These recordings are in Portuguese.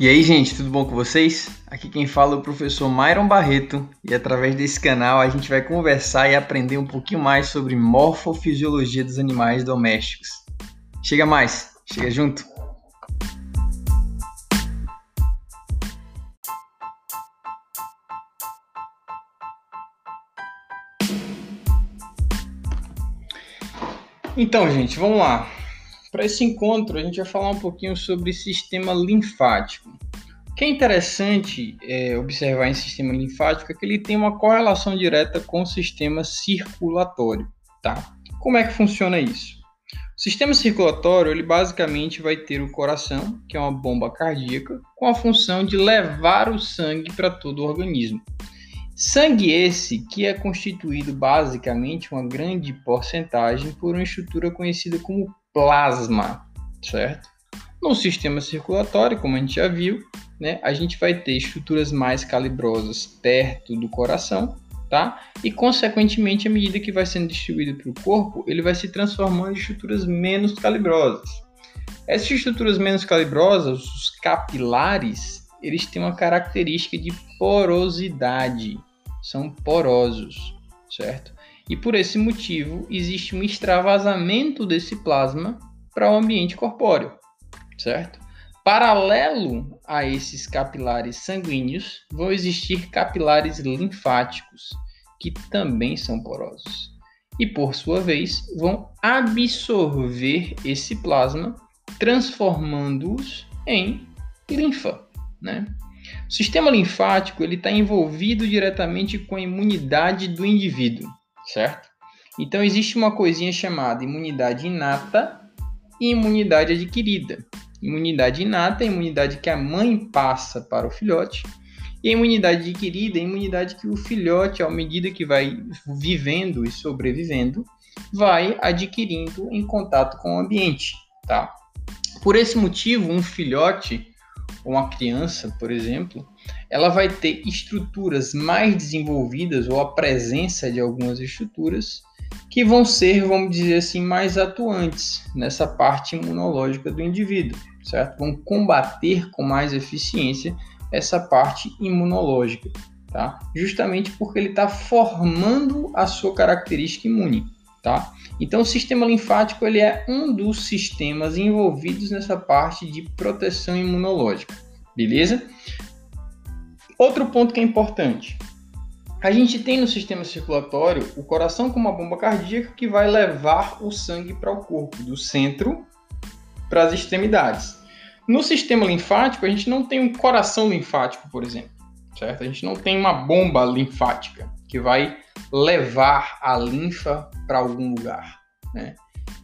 E aí, gente, tudo bom com vocês? Aqui quem fala é o professor Myron Barreto e através desse canal a gente vai conversar e aprender um pouquinho mais sobre morfofisiologia dos animais domésticos. Chega mais, chega junto! Então, gente, vamos lá. Para esse encontro, a gente vai falar um pouquinho sobre sistema linfático. O que é interessante é, observar em sistema linfático é que ele tem uma correlação direta com o sistema circulatório, tá? Como é que funciona isso? O sistema circulatório, ele basicamente vai ter o coração, que é uma bomba cardíaca, com a função de levar o sangue para todo o organismo. Sangue esse que é constituído basicamente uma grande porcentagem por uma estrutura conhecida como plasma, certo? No sistema circulatório, como a gente já viu, né, a gente vai ter estruturas mais calibrosas perto do coração, tá? E consequentemente, à medida que vai sendo distribuído para o corpo, ele vai se transformando em estruturas menos calibrosas. Essas estruturas menos calibrosas, os capilares, eles têm uma característica de porosidade, são porosos, certo? E por esse motivo existe um extravasamento desse plasma para o ambiente corpóreo, certo? Paralelo a esses capilares sanguíneos, vão existir capilares linfáticos, que também são porosos. E por sua vez, vão absorver esse plasma, transformando-os em linfa, né? O sistema linfático ele está envolvido diretamente com a imunidade do indivíduo certo? Então existe uma coisinha chamada imunidade inata e imunidade adquirida. Imunidade inata é a imunidade que a mãe passa para o filhote, e a imunidade adquirida é a imunidade que o filhote, à medida que vai vivendo e sobrevivendo, vai adquirindo em contato com o ambiente, tá? Por esse motivo, um filhote uma criança, por exemplo, ela vai ter estruturas mais desenvolvidas ou a presença de algumas estruturas que vão ser, vamos dizer assim, mais atuantes nessa parte imunológica do indivíduo, certo? Vão combater com mais eficiência essa parte imunológica, tá? Justamente porque ele está formando a sua característica imune, tá? Então, o sistema linfático ele é um dos sistemas envolvidos nessa parte de proteção imunológica, beleza? Outro ponto que é importante. A gente tem no sistema circulatório o coração como uma bomba cardíaca que vai levar o sangue para o corpo, do centro para as extremidades. No sistema linfático, a gente não tem um coração linfático, por exemplo, certo? A gente não tem uma bomba linfática que vai levar a linfa para algum lugar, né?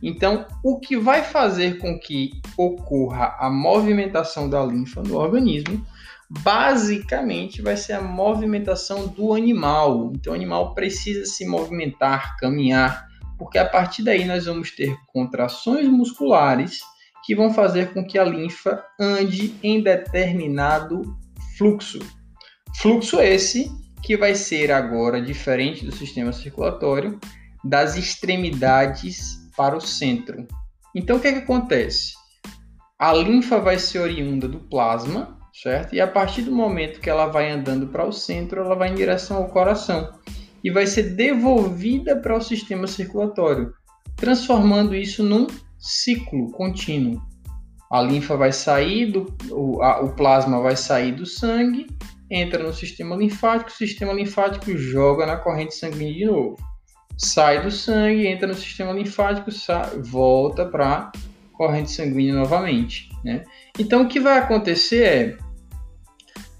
Então, o que vai fazer com que ocorra a movimentação da linfa no organismo basicamente vai ser a movimentação do animal. Então, o animal precisa se movimentar, caminhar, porque a partir daí nós vamos ter contrações musculares que vão fazer com que a linfa ande em determinado fluxo. Fluxo esse que vai ser agora diferente do sistema circulatório, das extremidades para o centro. Então, o que, é que acontece? A linfa vai ser oriunda do plasma, certo? E a partir do momento que ela vai andando para o centro, ela vai em direção ao coração e vai ser devolvida para o sistema circulatório, transformando isso num ciclo contínuo. A linfa vai sair do o, a, o plasma vai sair do sangue, entra no sistema linfático, o sistema linfático joga na corrente sanguínea de novo. Sai do sangue, entra no sistema linfático, sai, volta para corrente sanguínea novamente, né? Então o que vai acontecer é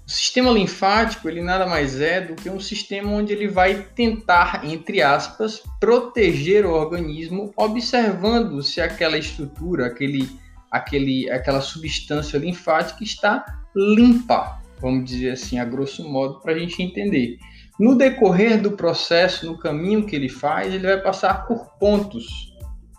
o sistema linfático, ele nada mais é do que um sistema onde ele vai tentar, entre aspas, proteger o organismo, observando se aquela estrutura, aquele, aquele, aquela substância linfática está limpa, vamos dizer assim, a grosso modo, para a gente entender. No decorrer do processo, no caminho que ele faz, ele vai passar por pontos,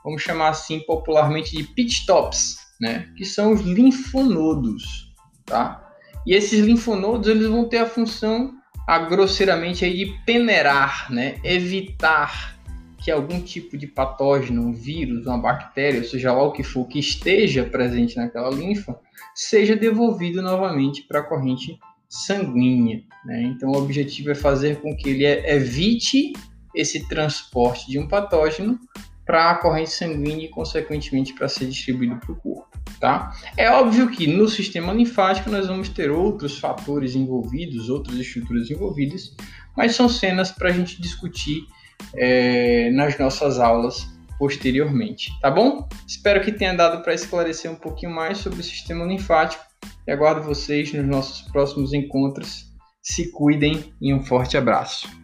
vamos chamar assim popularmente de pit stops, né? que são os linfonodos. Tá? E esses linfonodos eles vão ter a função, a grosseiramente, aí, de peneirar, né? evitar que algum tipo de patógeno, um vírus, uma bactéria, ou seja lá o que for que esteja presente naquela linfa, seja devolvido novamente para a corrente sanguínea. Né? Então, o objetivo é fazer com que ele evite esse transporte de um patógeno para a corrente sanguínea e, consequentemente, para ser distribuído para o corpo. Tá? É óbvio que no sistema linfático nós vamos ter outros fatores envolvidos, outras estruturas envolvidas, mas são cenas para a gente discutir é, nas nossas aulas posteriormente, tá bom? Espero que tenha dado para esclarecer um pouquinho mais sobre o sistema linfático e aguardo vocês nos nossos próximos encontros. Se cuidem e um forte abraço.